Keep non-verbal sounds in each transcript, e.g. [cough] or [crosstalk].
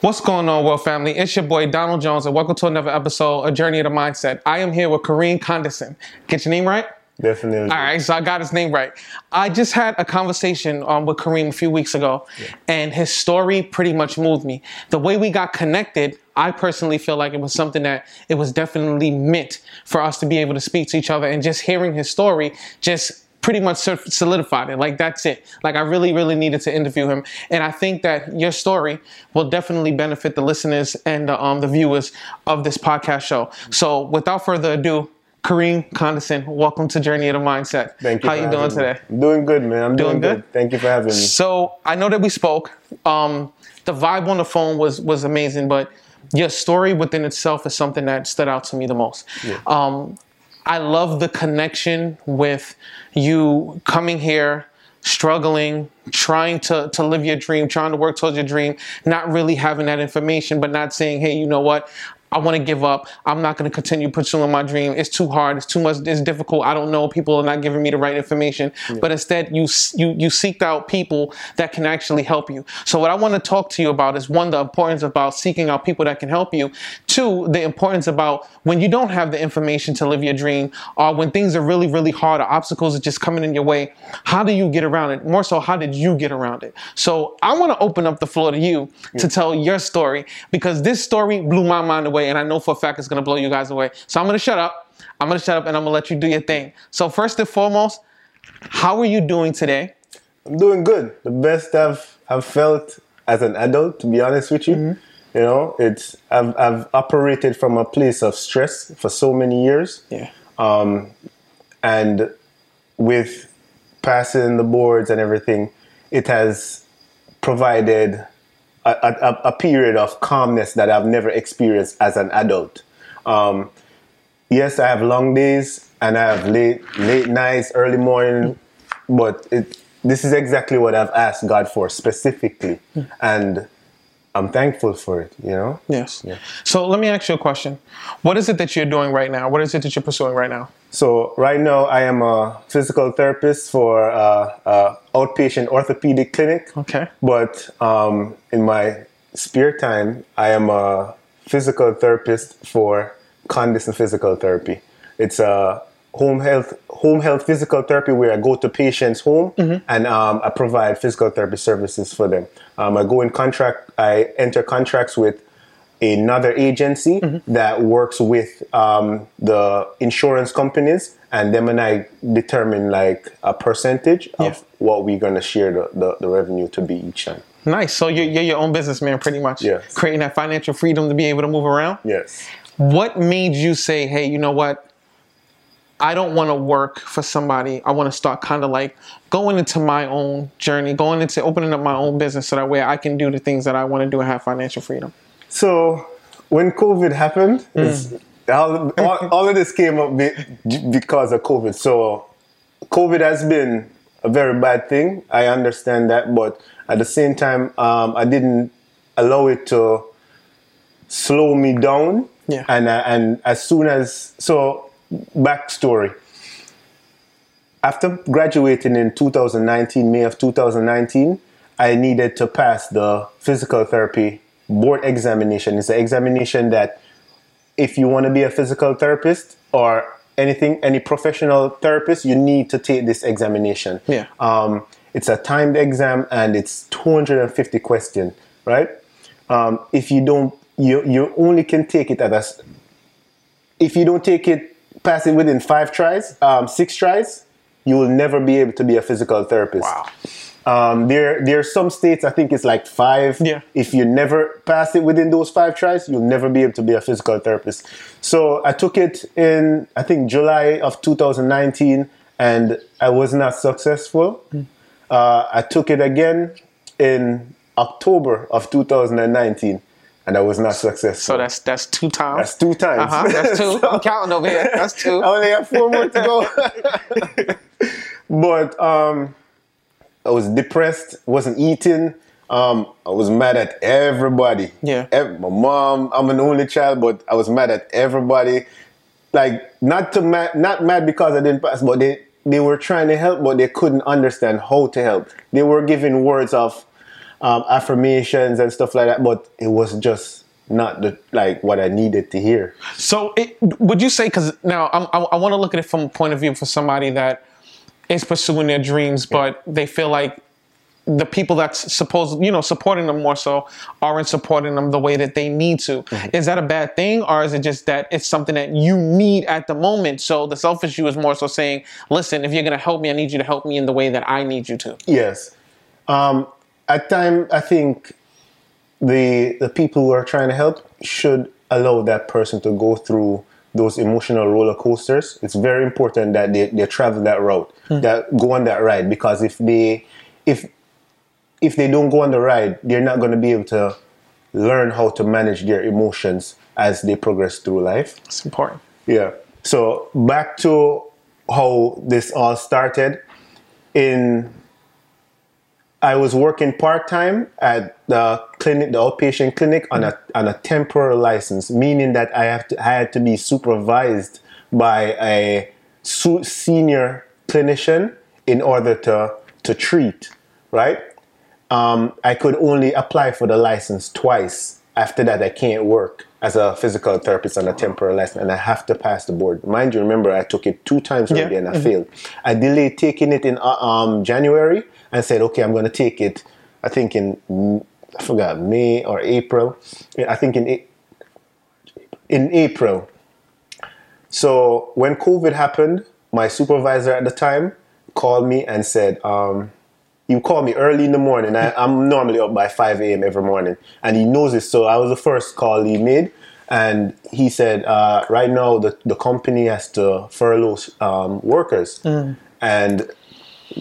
What's going on, world family? It's your boy Donald Jones, and welcome to another episode of Journey of the Mindset. I am here with Kareem Condison. Get your name right? Definitely. All right, so I got his name right. I just had a conversation um, with Kareem a few weeks ago, yeah. and his story pretty much moved me. The way we got connected, I personally feel like it was something that it was definitely meant for us to be able to speak to each other, and just hearing his story just pretty much solidified it. Like that's it. Like I really, really needed to interview him, and I think that your story will definitely benefit the listeners and the, um, the viewers of this podcast show. So, without further ado, Kareem Condison, welcome to Journey of the Mindset. Thank you. How you doing today? I'm doing good, man. I'm doing, doing good? good? Thank you for having me. So I know that we spoke. Um, the vibe on the phone was was amazing, but your story within itself is something that stood out to me the most. Yeah. Um, I love the connection with you coming here, struggling, trying to, to live your dream, trying to work towards your dream, not really having that information, but not saying, hey, you know what? I want to give up. I'm not going to continue pursuing my dream. It's too hard. It's too much. It's difficult. I don't know. People are not giving me the right information. Yeah. But instead, you you you seek out people that can actually help you. So what I want to talk to you about is one, the importance about seeking out people that can help you. Two, the importance about when you don't have the information to live your dream, or when things are really really hard, or obstacles are just coming in your way. How do you get around it? More so, how did you get around it? So I want to open up the floor to you yeah. to tell your story because this story blew my mind away away, and I know for a fact it's gonna blow you guys away. So I'm gonna shut up. I'm gonna shut up, and I'm gonna let you do your thing. So first and foremost, how are you doing today? I'm doing good. The best I've I've felt as an adult, to be honest with you. Mm-hmm. You know, it's I've I've operated from a place of stress for so many years. Yeah. Um, and with passing the boards and everything, it has provided a, a, a, period of calmness that I've never experienced as an adult. Um, yes, I have long days and I have late late nights, early morning, but it, this is exactly what I've asked God for specifically, and I'm thankful for it. You know. Yes. Yeah. So let me ask you a question. What is it that you're doing right now? What is it that you're pursuing right now? So right now, I am a physical therapist for uh, uh, outpatient orthopedic clinic. Okay. But um, in my spare time, I am a physical therapist for Condison Physical Therapy. It's a home health home health physical therapy where I go to patients' home mm-hmm. and um, I provide physical therapy services for them. Um, I go in contract. I enter contracts with another agency mm-hmm. that works with um, the insurance companies and them and I determine like a percentage of what we're going to share the, the, the, revenue to be each time. Nice. So you're, you're your own businessman pretty much. Yes. Creating that financial freedom to be able to move around. Yes. What made you say, hey, you know what? I don't want to work for somebody. I want to start kind of like going into my own journey, going into opening up my own business so that way I can do the things that I want to do and have financial freedom. So when COVID happened, mm. all, all, all, of this came up because of COVID. So COVID has been a very bad thing. I understand that, but at the same time, um, I didn't allow it to slow me down. Yeah. And uh, and as soon as so backstory. After graduating in 2019, May of 2019, I needed to pass the physical therapy board examination. It's an examination that if you want to be a physical therapist or anything, any professional therapist, you need to take this examination. Yeah. Um, it's a timed exam and it's 250 questions, right? Um, if you don't, you you only can take it at a. If you don't take it, pass it within five tries, um, six tries, you will never be able to be a physical therapist. Wow. Um, there, there are some states. I think it's like five. Yeah. If you never pass it within those five tries, you'll never be able to be a physical therapist. So I took it in, I think July of 2019, and I was not successful. Mm. Uh, I took it again in October of 2019 and I was not successful. So that's that's two times. That's two times. Uh-huh, that's two. so, [laughs] I'm counting over here. That's two. I only have four more to go. [laughs] but um, I was depressed, wasn't eating. Um, I was mad at everybody. Yeah. Every, my mom, I'm an only child, but I was mad at everybody. Like not to mad, not mad because I didn't pass, but they they were trying to help, but they couldn't understand how to help. They were giving words of, um, affirmations and stuff like that, but it was just not the like what I needed to hear. So, it, would you say? Because now I'm, i I want to look at it from a point of view for somebody that is pursuing their dreams, but they feel like the people that's supposed, you know, supporting them more so aren't supporting them the way that they need to. Mm-hmm. Is that a bad thing, or is it just that it's something that you need at the moment? So the selfish you is more so saying, "Listen, if you're gonna help me, I need you to help me in the way that I need you to." Yes. Um, at time, I think the the people who are trying to help should allow that person to go through those emotional roller coasters. It's very important that they, they travel that route, mm. that go on that ride, because if they if if they don't go on the ride, they're not going to be able to learn how to manage their emotions as they progress through life. It's important. Yeah. So back to how this all started. In I was working part time at the clinic, the outpatient clinic, on a on a temporary license, meaning that I have to I had to be supervised by a senior clinician in order to to treat, right? um, I could only apply for the license twice. After that, I can't work as a physical therapist on a temporary license, and I have to pass the board. Mind you, remember I took it two times already yeah. and I mm-hmm. failed. I delayed taking it in uh, um, January and said, okay, I'm going to take it. I think in I forgot May or April. I think in in April. So when COVID happened, my supervisor at the time called me and said. Um, you call me early in the morning. I, am normally up by 5 a.m. every morning, and he knows it. So I was the first call he made, and he said, uh, right now the, the company has to furlough um, workers, mm. and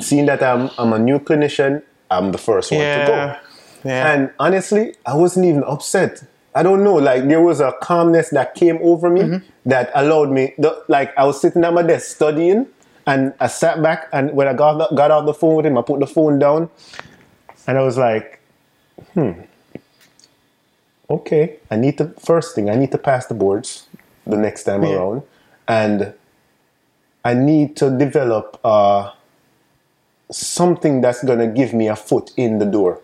seeing that I'm I'm a new clinician, I'm the first one yeah. to go. Yeah. And honestly, I wasn't even upset. I don't know, like there was a calmness that came over me mm-hmm. that allowed me. The, like I was sitting at my desk studying and I sat back, and when I got got out the phone with him, I put the phone down, and I was like, hmm, okay, I need to first thing I need to pass the boards the next time yeah. around, and I need to develop uh, something that's gonna give me a foot in the door.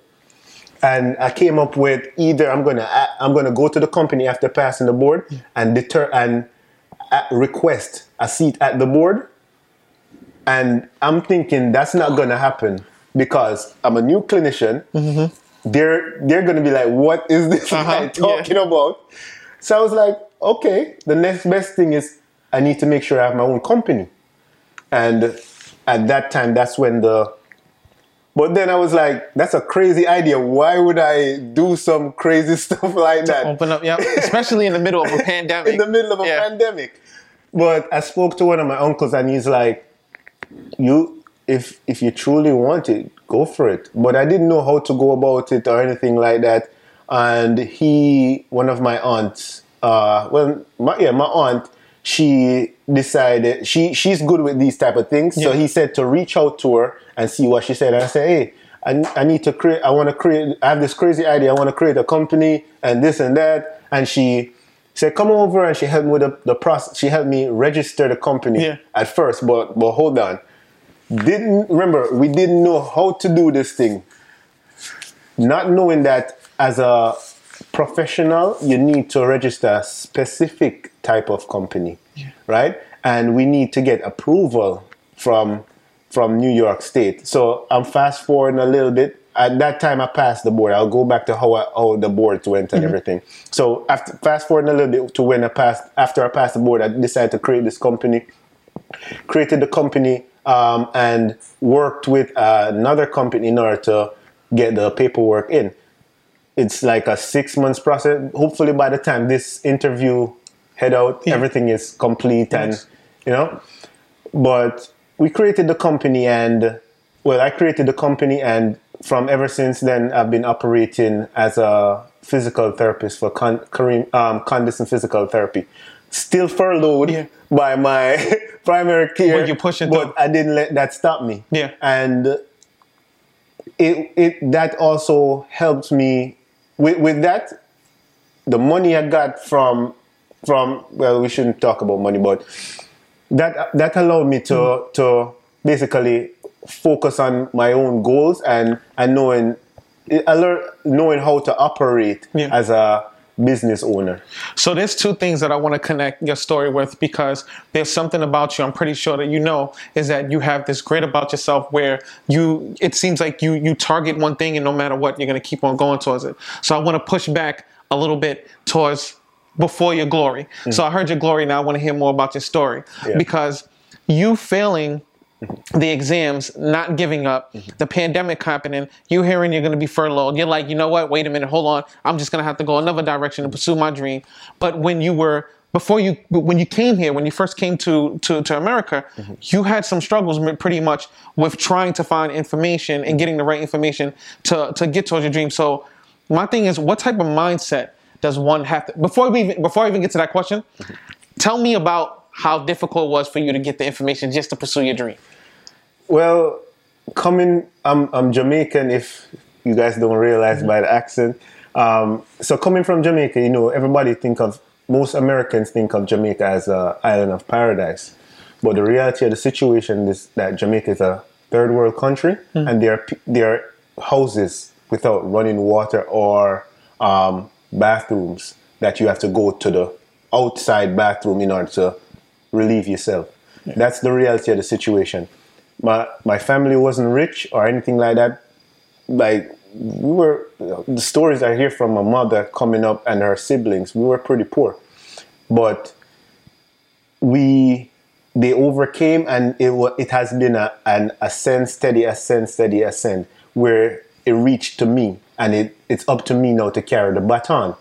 And I came up with either I'm gonna I'm gonna go to the company after passing the board and deter and uh, request a seat at the board and I'm thinking that's not going to happen because I'm a new clinician. Mm-hmm. They're they're going to be like, "What is this uh-huh, guy talking yeah. about?" So I was like, "Okay, the next best thing is I need to make sure I have my own company." And at that time, that's when the but then I was like, that's a crazy idea. Why would I do some crazy [laughs] stuff like that? Open up, yeah. [laughs] Especially in the middle of a pandemic. in the middle of a yeah. pandemic. But I spoke to one of my uncles and he's like, you if if you truly want it, go for it. But I didn't know how to go about it or anything like that. And he, one of my aunts, uh, well, my, yeah, my aunt, she decided she she's good with these type of things. Yeah. So he said to reach out to her and see what she said. And I said, hey. I, I need to create. I want to create. I have this crazy idea. I want to create a company and this and that. And she said, "Come over," and she helped me with the, the process. She helped me register the company yeah. at first, but but hold on didn't remember we didn't know how to do this thing not knowing that as a professional you need to register a specific type of company yeah. right and we need to get approval from from new york state so i'm fast forwarding a little bit at that time I passed the board. I'll go back to how I, how the boards went and mm-hmm. everything. So after fast forwarding a little bit to when I passed after I passed the board, I decided to create this company. Created the company um, and worked with uh, another company in order to get the paperwork in. It's like a six months process. Hopefully, by the time this interview head out, yeah. everything is complete yes. and you know. But we created the company, and well, I created the company, and from ever since then, I've been operating as a physical therapist for Con- Kareem, um, Condis Physical Therapy. Still furloughed yeah. by my [laughs] primary care. But you push it But I didn't let that stop me. Yeah. And it it that also helped me with with that. The money I got from from well, we shouldn't talk about money, but that that allowed me to mm. to basically focus on my own goals and and knowing learned knowing how to operate Yeah. as a business owner. So there's two things that I want to connect your story with because there's something about you I'm pretty sure that you know is that you have this great about yourself where you it seems like you you target one thing and no matter what you're going to keep on going towards it. So I want to push back a little bit towards before your glory. So mm. I heard your glory now I want to hear more about your story Yeah. because you failing the exams, not giving up, mm-hmm. the pandemic happening, you hearing you're going to be furloughed. You're like, you know what? Wait a minute, hold on. I'm just going to have to go another direction and pursue my dream. But when you were before you when you came here, when you first came to to, to America, mm-hmm. you had some struggles pretty much with trying to find information and getting the right information to to get towards your dream. So my thing is, what type of mindset does one have to before we even, before I even get to that question? Mm-hmm. Tell me about how difficult it was for you to get the information just to pursue your dream. Well, coming, I'm, I'm Jamaican. If you guys don't realize by the accent, um, so coming from Jamaica, you know, everybody think of most Americans think of Jamaica as an island of paradise, but the reality of the situation is that Jamaica is a third world country, and there are there are houses without running water or um, bathrooms that you have to go to the outside bathroom in order to relieve yourself. That's the reality of the situation. My my family wasn't rich or anything like that. Like we were, the stories I hear from my mother coming up and her siblings, we were pretty poor, but we they overcame and it it has been a, an ascent, steady ascent, steady ascent where it reached to me and it, it's up to me now to carry the baton.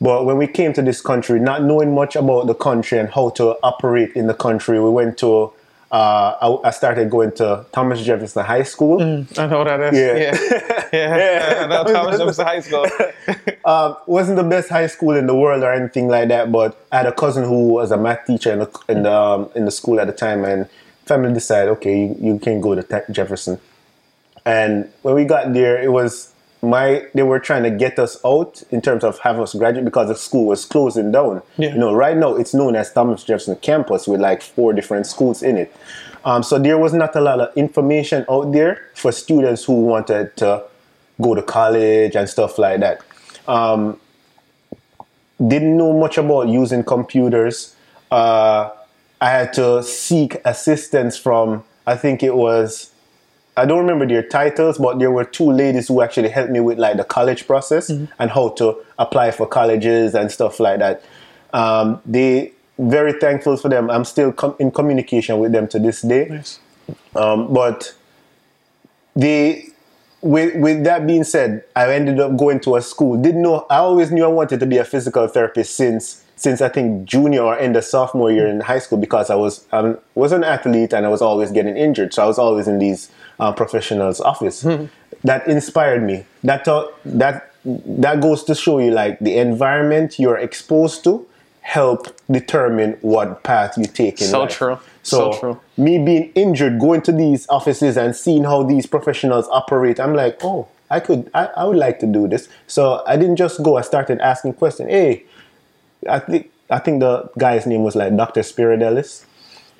But when we came to this country, not knowing much about the country and how to operate in the country, we went to. Uh, I, I started going to Thomas Jefferson High School. I know that is. Yeah. [laughs] Yeah. Yeah. I know Thomas Jefferson High School. [laughs] Um, wasn't the best high school in the world or anything like that, but I had a cousin who was a math teacher in the in the, um, in the school at the time, and family decided, okay, you, you can go to Jefferson. And when we got there, it was my they were trying to get us out in terms of have us graduate because the school was closing down. Yeah. You know, right now it's known as Thomas Jefferson campus with like four different schools in it. Um, so there was not a lot of information out there for students who wanted to go to college and stuff like that. Um, didn't know much about using computers. Uh, I had to seek assistance from, I think it was, I don't remember their titles, but there were two ladies who actually helped me with like the college process and how to apply for colleges and stuff like that. Um, they very thankful for them. I'm still com- in communication with them to this day. Nice. Um, but the with with that being said, I ended up going to a school. Didn't know. I always knew I wanted to be a physical therapist since since I think junior or end of sophomore year in high school because I was um, was an athlete and I was always getting injured. So I was always in these uh, professionals' office. That inspired me. That taught, that that goes to show you like the environment you're exposed to help determine what path you take in So life. true. So true. Me being injured, going to these offices and seeing how these professionals operate, I'm like, oh, I could, I, I would like to do this. So I didn't just go. I started asking questions. Hey, I think I think the guy's name was like Dr. Spiridelis.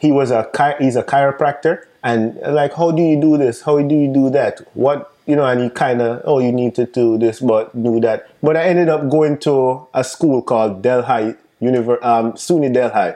He was a chi- he's a chiropractor, and like, how do you do this? How do you do that? What you know? And you kind of, oh, you need to do this, but do that. But I ended up going to a school called Delhi Univer- um, SUNY Delhi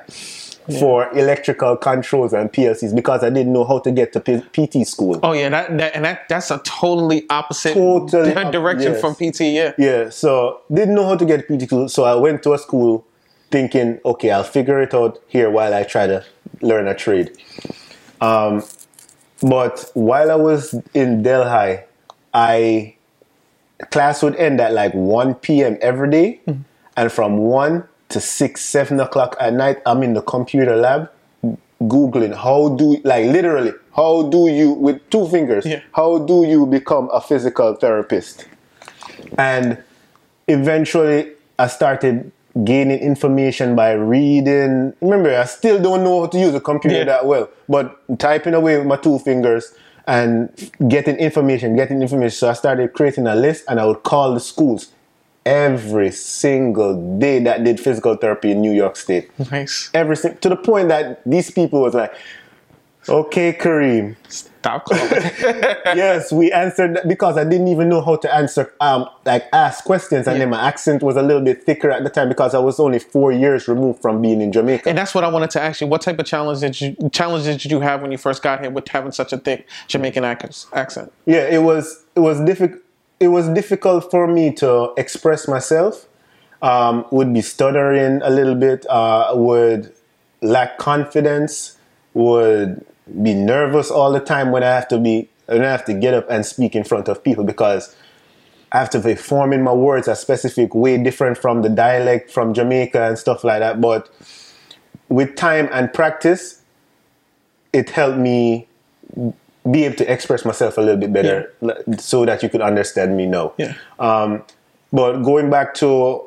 for electrical controls and PLCs because I didn't know how to get to P- PT school. Oh yeah, that, that and that that's a totally opposite Totally di- [laughs] direction yes. from PT. Yeah. Yeah, so didn't know how to get PT school, so I went to a school thinking, okay, I'll figure it out here while I try to learn a trade. Um, but while I was in Delhi, I class would end at like 1 p.m. every day, mm-hmm. and from 1 to 6, 7 o'clock at night, I'm in the computer lab googling how do like literally how do you with two fingers Yeah. how do you become a physical therapist and eventually I started gaining information by reading. Remember, I still don't know how to use a computer Yeah. that well, but typing away with my two fingers and getting information, getting information. So I started creating a list and I would call the schools every single day that did physical therapy in New York State Nice. every to the point that these people was like, Okay, Kareem. Stop [laughs] yes, we answered because I didn't even know how to answer, um, like ask questions, and Yeah. then my accent was a little bit thicker at the time because I was only four years removed from being in Jamaica. and that's what I wanted to ask you. What type of challenge did you challenges did you have when you first got here with having such a thick Jamaican ac- accent? Yeah, it was it was difficult. It was difficult for me to express myself. Um, would be stuttering a little bit. Uh, would lack confidence. Would be nervous all the time when I have to be when I have to get up and speak in front of people because I have to be forming my words a specific way, different from the dialect from Jamaica and stuff like that. But with time and practice, it helped me be able to express myself a little bit better so that you could understand me now. Yeah. Um, but going back to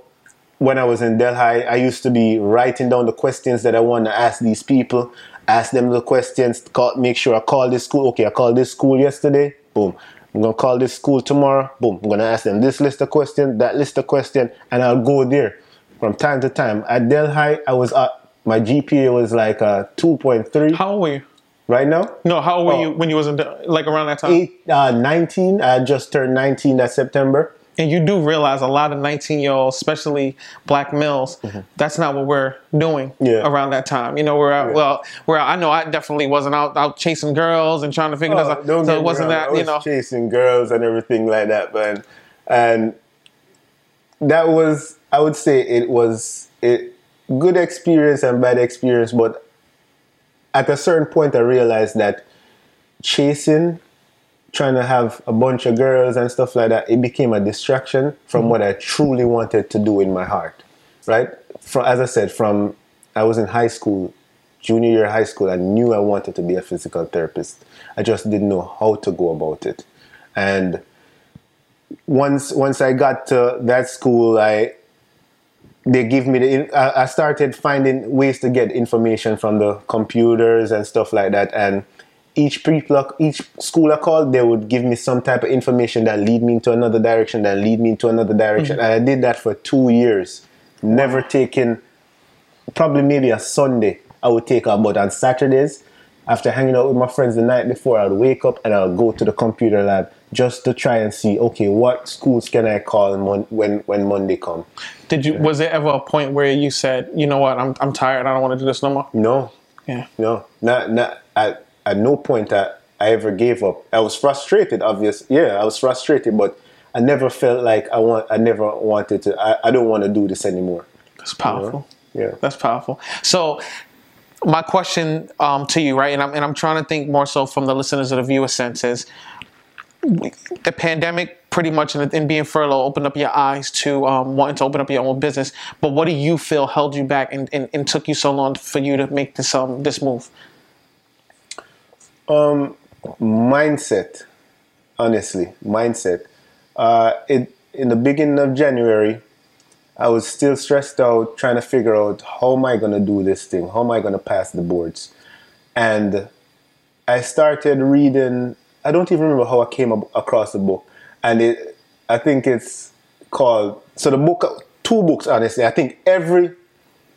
when I was in Delhi, I used to be writing down the questions that I want to ask these people, ask them the questions, call, make sure I call this school. Okay, I called this school yesterday. Boom. I'm gonna call this school tomorrow. Boom. I'm gonna ask them this list of questions, that list of questions, and I'll go there from time to time. At Delhi, I was at my GPA was like a 2.3 How old were you? right now. No, how old were Oh. you when you was in the, like around that time? Eight, uh, 19. I just turned 19 that September. And you do realize a lot of 19 year olds, especially black males, that's not what we're doing Mm-hmm. Yeah. around that time. You know, we're out, well, we're I know I definitely wasn't out, out chasing girls and trying to figure Oh, out. don't So get it wasn't that, I was you know. chasing girls and everything like that, man. And that was, I would say, it was a good experience and bad experience. But at a certain point, I realized that chasing, trying to have a bunch of girls and stuff like that, it became a distraction from mm-hmm. what I truly wanted to do in my heart, right? From as I said, from I was in high school, junior year of high school, I knew I wanted to be a physical therapist. I just didn't know how to go about it, and once once I got to that school, I they give me the I started finding ways to get information from the computers and stuff like that and each people each school I called they would give me some type of information that lead me into another direction that lead me into another direction. Mm-hmm. And I did that for 2 years. Never taking probably maybe a Sunday I would take out. But on Saturdays after hanging out with my friends the night before I'd wake up and I'll go to the computer lab just to try and see okay what schools can I call mon- when when Monday come? Did you, was there ever a point where you said, you know what, I'm, I'm tired, I don't want to do this no more? no. Yeah. No, not not at at no point that I ever gave up. I was frustrated, obvious. Yeah, I was frustrated, but I never felt like I want. I never wanted to. I, I don't want to do this anymore. That's powerful. Yeah. That's powerful. So, my question um, to you, right, and I'm and I'm trying to think more so from the listeners of the viewer sense is, the pandemic pretty much and, and being furloughed opened up your eyes to um, wanting to open up your own business. But what do you feel held you back and, and, and took you so long for you to make this um this move? Mindset, honestly, mindset. Uh, it in the beginning of January, I was still stressed out, trying to figure out how am I gonna do this thing? How am I gonna pass the boards? And I started reading. I don't even remember how I came across the book, and it. I think it's called. So the book, two books. Honestly, I think every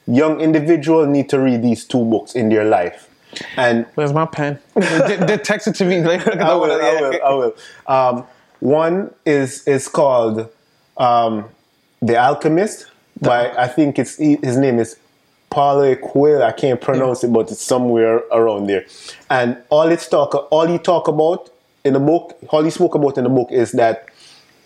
young individual need to read these two books in their life, and Where's my pen? they, they text it to me later. I will. I will. I will. Um, one is is called um, The Alchemist by I think it's his name is Paulo Coelho. I can't pronounce it, but it's somewhere around there. And all it's talk all he talk about in the book, all he spoke about in the book is that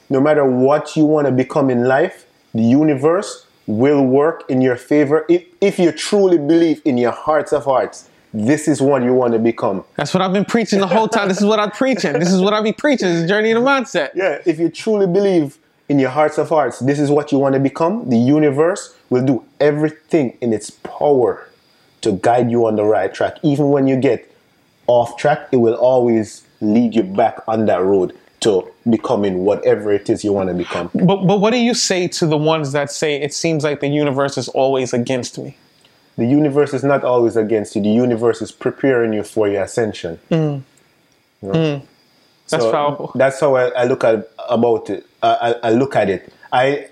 no matter what you want to become in life, the universe will work in your favor if, if you truly believe in your hearts of hearts. This is what you want to become. That's what I've been preaching the whole time. This is what I'm preaching. This is what I be preaching. It's a journey of the mindset. Yeah, if you truly believe in your hearts of hearts, this is what you want to become, the universe will do everything in its power to guide you on the right track. Even when you get off track, it will always lead you back on that road to becoming whatever it is you want to become. But but what do you say to the ones that say it seems like the universe is always against me? The universe is not always against you, the universe is preparing you for your ascension. Mm. Mm. That's So powerful. That's how I, I look at about it. I, I, I look at it. I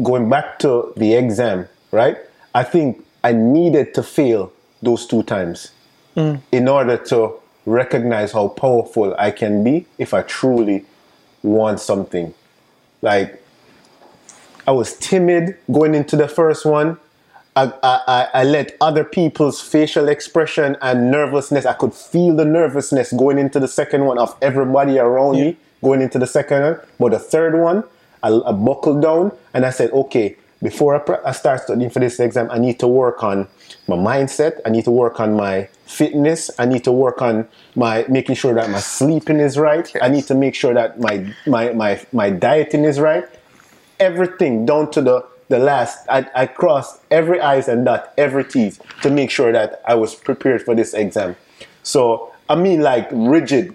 going back to the exam, right? I think I needed to fail those two times mm. in order to recognize how powerful I can be if I truly want something. Like I was timid going into the first one. I, I, I let other people's facial expression and nervousness, I could feel the nervousness going into the second one of everybody around yeah. me going into the second one. But the third one, I, I buckled down and I said, okay, before I, I start studying for this exam, I need to work on my mindset. I need to work on my fitness. I need to work on my making sure that my sleeping is right. I need to make sure that my my my, my dieting is right. Everything down to the the last. I, I crossed every I's and dot every T's to make sure that I was prepared for this exam. So I mean like rigid.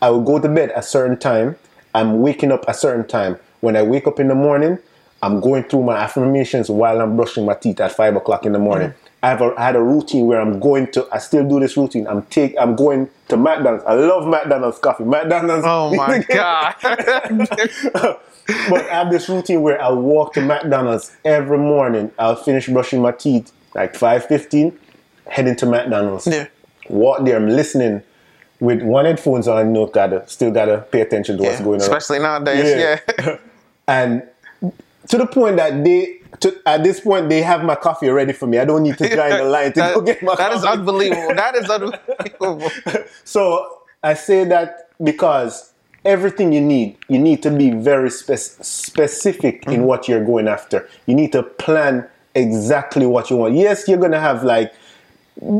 I will go to bed a certain time. I'm waking up a certain time. When I wake up in the morning, I'm going through my affirmations while I'm brushing my teeth at five o'clock in the morning. Mm-hmm. I've a, I had a routine where I'm going to. I still do this routine. I'm take. I'm going to McDonald's. I love McDonald's coffee. McDonald's. Oh my [laughs] god. [laughs] [laughs] but I have this routine where I'll walk to McDonald's every morning. I'll finish brushing my teeth like five fifteen, heading to McDonald's. Yeah. Walk there. I'm listening with one headphones on. You know, gotta still gotta pay attention to what's going on. Especially nowadays. Yeah. yeah. [laughs] and to the point that they to, at this point they have my coffee ready for me. I don't need to [laughs] join the line to that, go get my that coffee. is unbelievable. That is [laughs] unbelievable. so I say that because everything you need, you need to be very spe- specific mm-hmm. in what you're going after. You need to plan exactly what you want. Yes, you're gonna have like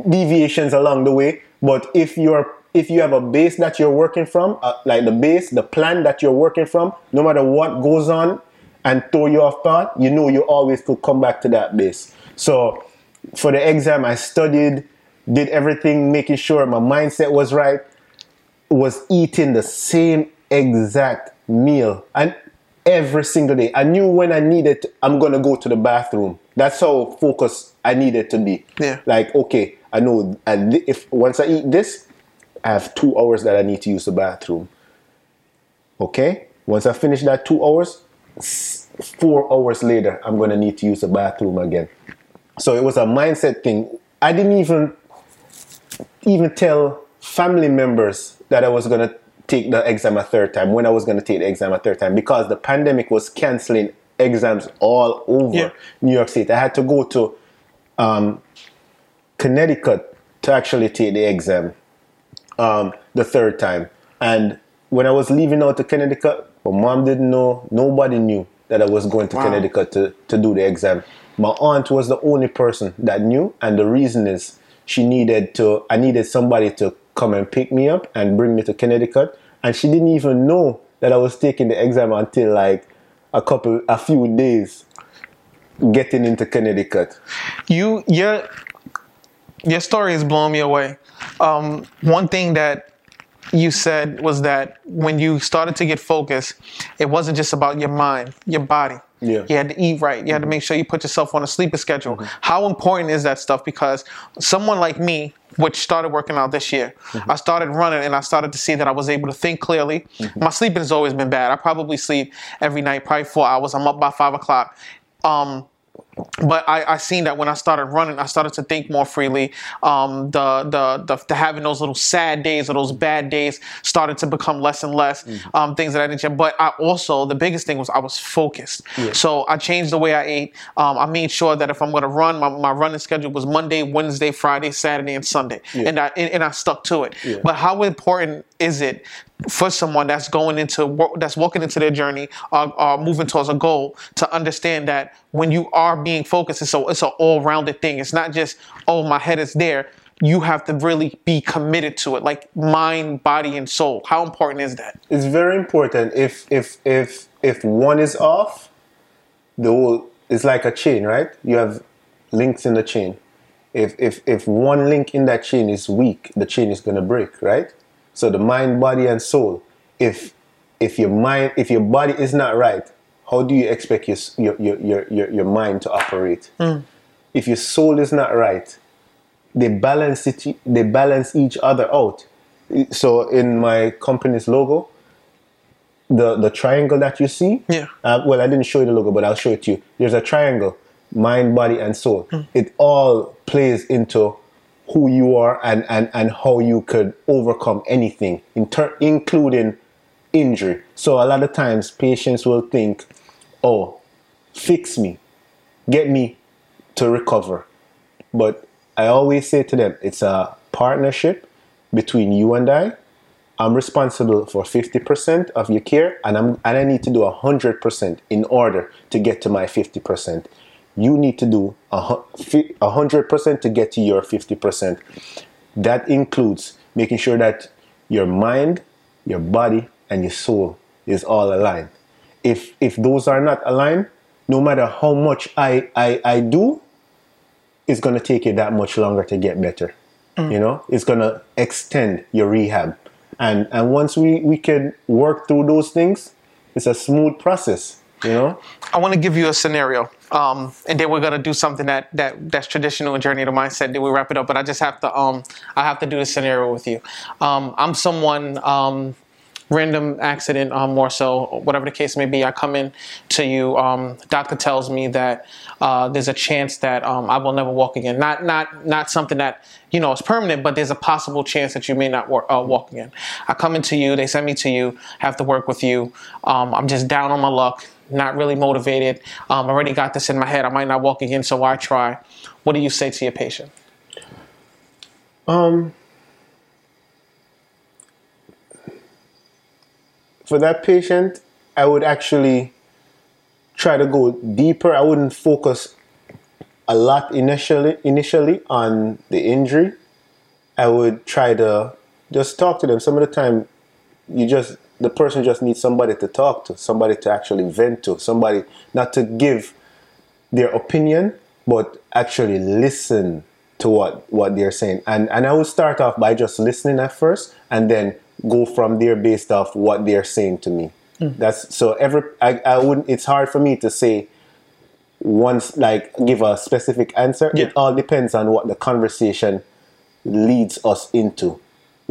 deviations along the way, but if you're if you have a base that you're working from, uh, like the base, the plan that you're working from, no matter what goes on and throw you off path, you know you always could come back to that base. So for the exam, I studied, did everything, making sure my mindset was right, was eating the same exact meal and every single day. I knew when I needed, to, I'm gonna go to the bathroom. That's how focused I needed to be. Yeah. Like okay, I know and if once I eat this, I have two hours that I need to use the bathroom. Okay. Once I finish that two hours, four hours later, I'm to need to use the bathroom again. So it was a mindset thing. I didn't even even tell family members that I was to take the exam a third time when I was going to take the exam a third time because the pandemic was canceling exams all over yeah. New York State. I had to go to um, Connecticut to actually take the exam um, the third time. And when I was leaving out to Connecticut, my mom didn't know, nobody knew that I was going to wow. Connecticut to, to do the exam. My aunt was the only person that knew, and the reason is she needed to, I needed somebody to come and pick me up and bring me to Connecticut, and she didn't even know that I was taking the exam until like a couple, a few days getting into Connecticut. You, your, your story is blowing me away. Um, one thing that you said was that when you started to get focused, it wasn't just about your mind, your body. Yeah. You had to eat right. You had to make sure you put yourself on a sleeping schedule. Mm-hmm. How important is that stuff? Because someone like me, which started working out this year, mm-hmm. I started running and I started to see that I was able to think clearly. Mm-hmm. My sleeping has always been bad. I probably sleep every night, probably four hours. I'm up by five o'clock. Um, but I, I seen that when I started running, I started to think more freely. Um, the, the, the the having those little sad days or those bad days started to become less and less. Mm-hmm. Um, things that I didn't. But I also the biggest thing was I was focused. Yeah. So I changed the way I ate. Um, I made sure that if I'm going to run, my, my running schedule was Monday, Wednesday, Friday, Saturday, and Sunday, yeah. and I and, and, I stuck to it. Yeah. But how important is it for someone that's going into that's walking into their journey or, or, moving towards a goal to understand that when you are being focused it's a it's an all-rounded thing. It's not just oh my head is there. You have to really be committed to it like mind body and soul. How important is that? It's very important. If if if if one is off the whole it's like a chain right? You have links in the chain. If if if one link in that chain is weak the chain is going to break right so the mind, body, and soul. If if your mind, if your body is not right, how do you expect your your your your, your mind to operate? Mm. If your soul is not right, they balance it. They balance each other out. So in my company's logo, the the triangle that you see. Yeah. Uh, well, I didn't show you the logo, but I'll show it to you. There's a triangle: mind, body, and soul. Mm. It all plays into who you are and, and, and how you could overcome anything, including injury. So a lot of times patients will think, oh, fix me, get me to recover. But I always say to them, it's a partnership between you and I. I'm responsible for 50% of your care and, I'm, and I need to do 100% in order to get to my 50% you need to do a 100% to get to your 50%. That includes making sure that your mind, your body, and your soul is all aligned. If, if those are not aligned, no matter how much I, I, I do, it's going to take you that much longer to get better. Mm. You know, it's going to extend your rehab. And, and once we, we can work through those things, it's a smooth process you know? I want to give you a scenario, um, and then we're gonna do something that that that's traditional in Journey to Mindset. Then we wrap it up. But I just have to um, I have to do the scenario with you. Um, I'm someone um, random accident, um, more so, whatever the case may be. I come in to you. Um, doctor tells me that uh, there's a chance that um, I will never walk again. Not not not something that you know is permanent, but there's a possible chance that you may not uh, walk again. I come into you. They send me to you. Have to work with you. Um, I'm just down on my luck. Not really motivated. Um, already got this in my head. I might not walk again, so why try? What do you say to your patient? Um for that patient, I would actually try to go deeper. I wouldn't focus a lot initially initially on the injury. I would try to just talk to them. Some of the time you just the person just needs somebody to talk to, somebody to actually vent to, somebody not to give their opinion, but actually listen to what what they're saying. And and I would start off by just listening at first and then go from there based off what they're saying to me. Mm. That's so every I, I wouldn't it's hard for me to say once like give a specific answer. Yeah. It all depends on what the conversation leads us into.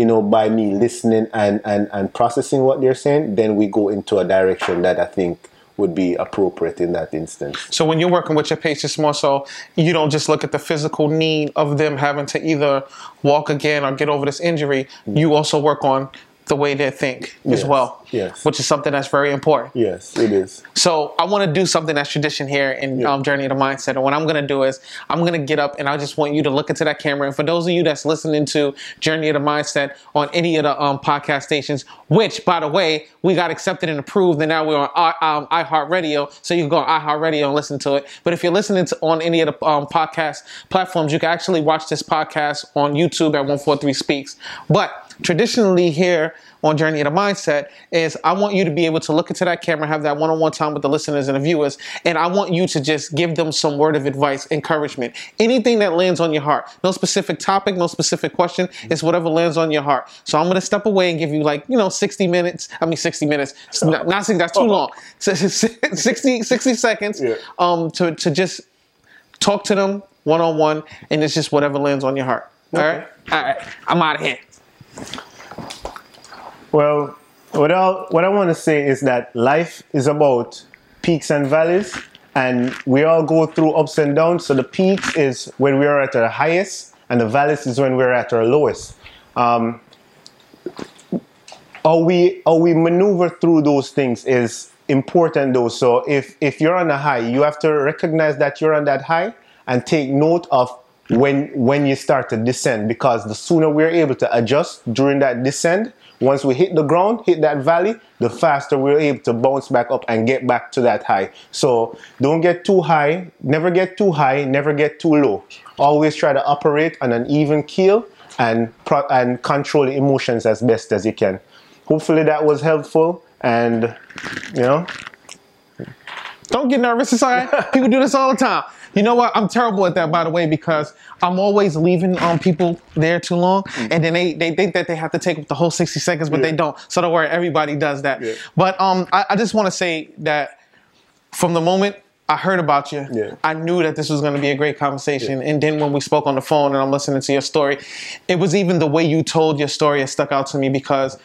You know, by me listening and, and, and processing what they're saying, then we go into a direction that I think would be appropriate in that instance. So when you're working with your patients more so, you don't just look at the physical need of them having to either walk again or get over this injury. Mm-hmm. You also work on the way they think yes. as well. Yes. Which is something that's very important. Yes, it is. So I want to do something that's tradition here in yeah. um, Journey to the Mindset. And what I'm going to do is I'm going to get up and I just want you to look into that camera. And for those of you that's listening to Journey to the Mindset on any of the um, podcast stations, which by the way, we got accepted and approved and now we're on um, iHeartRadio. So you can go on iHeartRadio and listen to it. But if you're listening to on any of the um, podcast platforms, you can actually watch this podcast on YouTube at 143 Speaks. But traditionally here on Journey of the Mindset is I want you to be able to look into that camera, have that one on one time with the listeners and the viewers, and I want you to just give them some word of advice, encouragement, anything that lands on your heart. No specific topic, no specific question, it's whatever lands on your heart. So I'm gonna step away and give you like, you know, 60 minutes. I mean, 60 minutes, not, not 60, that's too long. [laughs] 60, 60 seconds yeah. um, to, to just talk to them one on one, and it's just whatever lands on your heart. Okay. All right? All right. I'm out of here. Well, what I, what I want to say is that life is about peaks and valleys, and we all go through ups and downs. So the peaks is when we are at our highest, and the valleys is when we're at our lowest. Um, how we how we maneuver through those things is important though. So if if you're on a high, you have to recognize that you're on that high and take note of when when you start to descend because the sooner we're able to adjust during that descent once we hit the ground hit that valley the faster we're able to bounce back up and get back to that high. So don't get too high never get too high never get too low. Always try to operate on an even keel and pro- and control emotions as best as you can. Hopefully that was helpful and you know. Don't get nervous it's all right. [laughs] People do this all the time you know what? I'm terrible at that, by the way, because I'm always leaving um, people there too long, mm. and then they, they think that they have to take up the whole 60 seconds, but yeah. they don't. So don't worry, everybody does that. Yeah. But um, I, I just want to say that from the moment I heard about you. Yeah. I knew that this was going to be a great conversation. Yeah. And then when we spoke on the phone and I'm listening to your story, it was even the way you told your story that stuck out to me because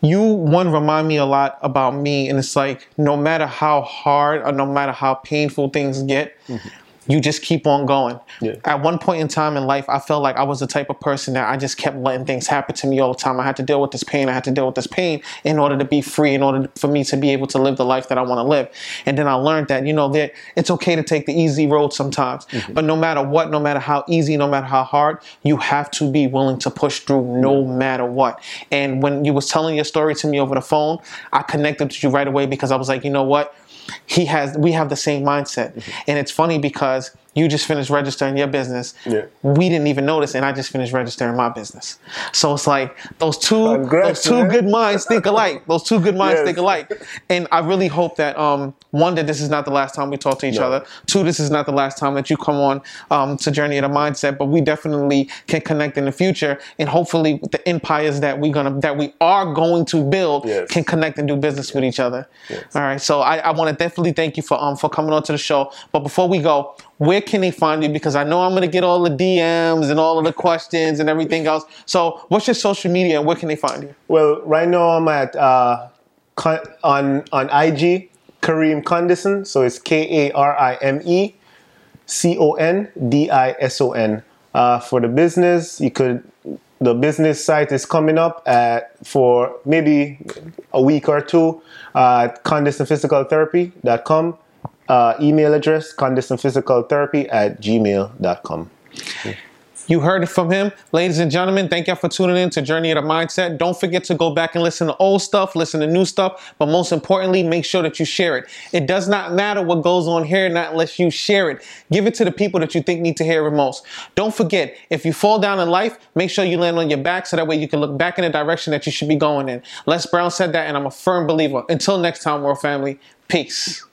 you one remind me a lot about me and it's like no matter how hard or no matter how painful things get, mm-hmm you just keep on going. Yeah. At one point in time in life, I felt like I was the type of person that I just kept letting things happen to me all the time. I had to deal with this pain. I had to deal with this pain in order to be free, in order for me to be able to live the life that I want to live. And then I learned that, you know, that it's okay to take the easy road sometimes. Mm-hmm. But no matter what, no matter how easy, no matter how hard, you have to be willing to push through no matter what. And when you was telling your story to me over the phone, I connected to you right away because I was like, you know what? He has we have the same mindset. Mm-hmm. And it's funny because you just finished registering your business Yeah. we didn't even notice and i just finished registering my business so it's like those two Congrats, those two man. good minds think alike [laughs] those two good minds Yes. think alike and i really hope that um one that this is not the last time we talk to each No. other two this is not the last time that you come on um, to journey of the mindset but we definitely can connect in the future and hopefully the empires that we're gonna that we are going to build Yes. can connect and do business with each other all right so i, I want to definitely thank you for um for coming on to the show but before we go where can they find you because i know i'm going to get all the dms and all of the questions and everything else so what's your social media and where can they find you Well, right now I'm at uh, on on IG Kareem Condison, so it's K A R I M E C O N D I S O N. Uh, for the business, you could the business site is coming up at for maybe a week or two uh, at condisonphysicaltherapy.com. Uh, email address condisonphysicaltherapy at gmail.com. You heard it from him. Ladies and gentlemen, thank y'all for tuning in to Journey of the Mindset. Don't forget to go back and listen to old stuff, listen to new stuff, but most importantly, make sure that you share it. It does not matter what goes on here, not unless you share it. Give it to the people that you think need to hear it most. Don't forget, if you fall down in life, make sure you land on your back so that way you can look back in the direction that you should be going in. Les Brown said that, and I'm a firm believer. Until next time, world family, peace.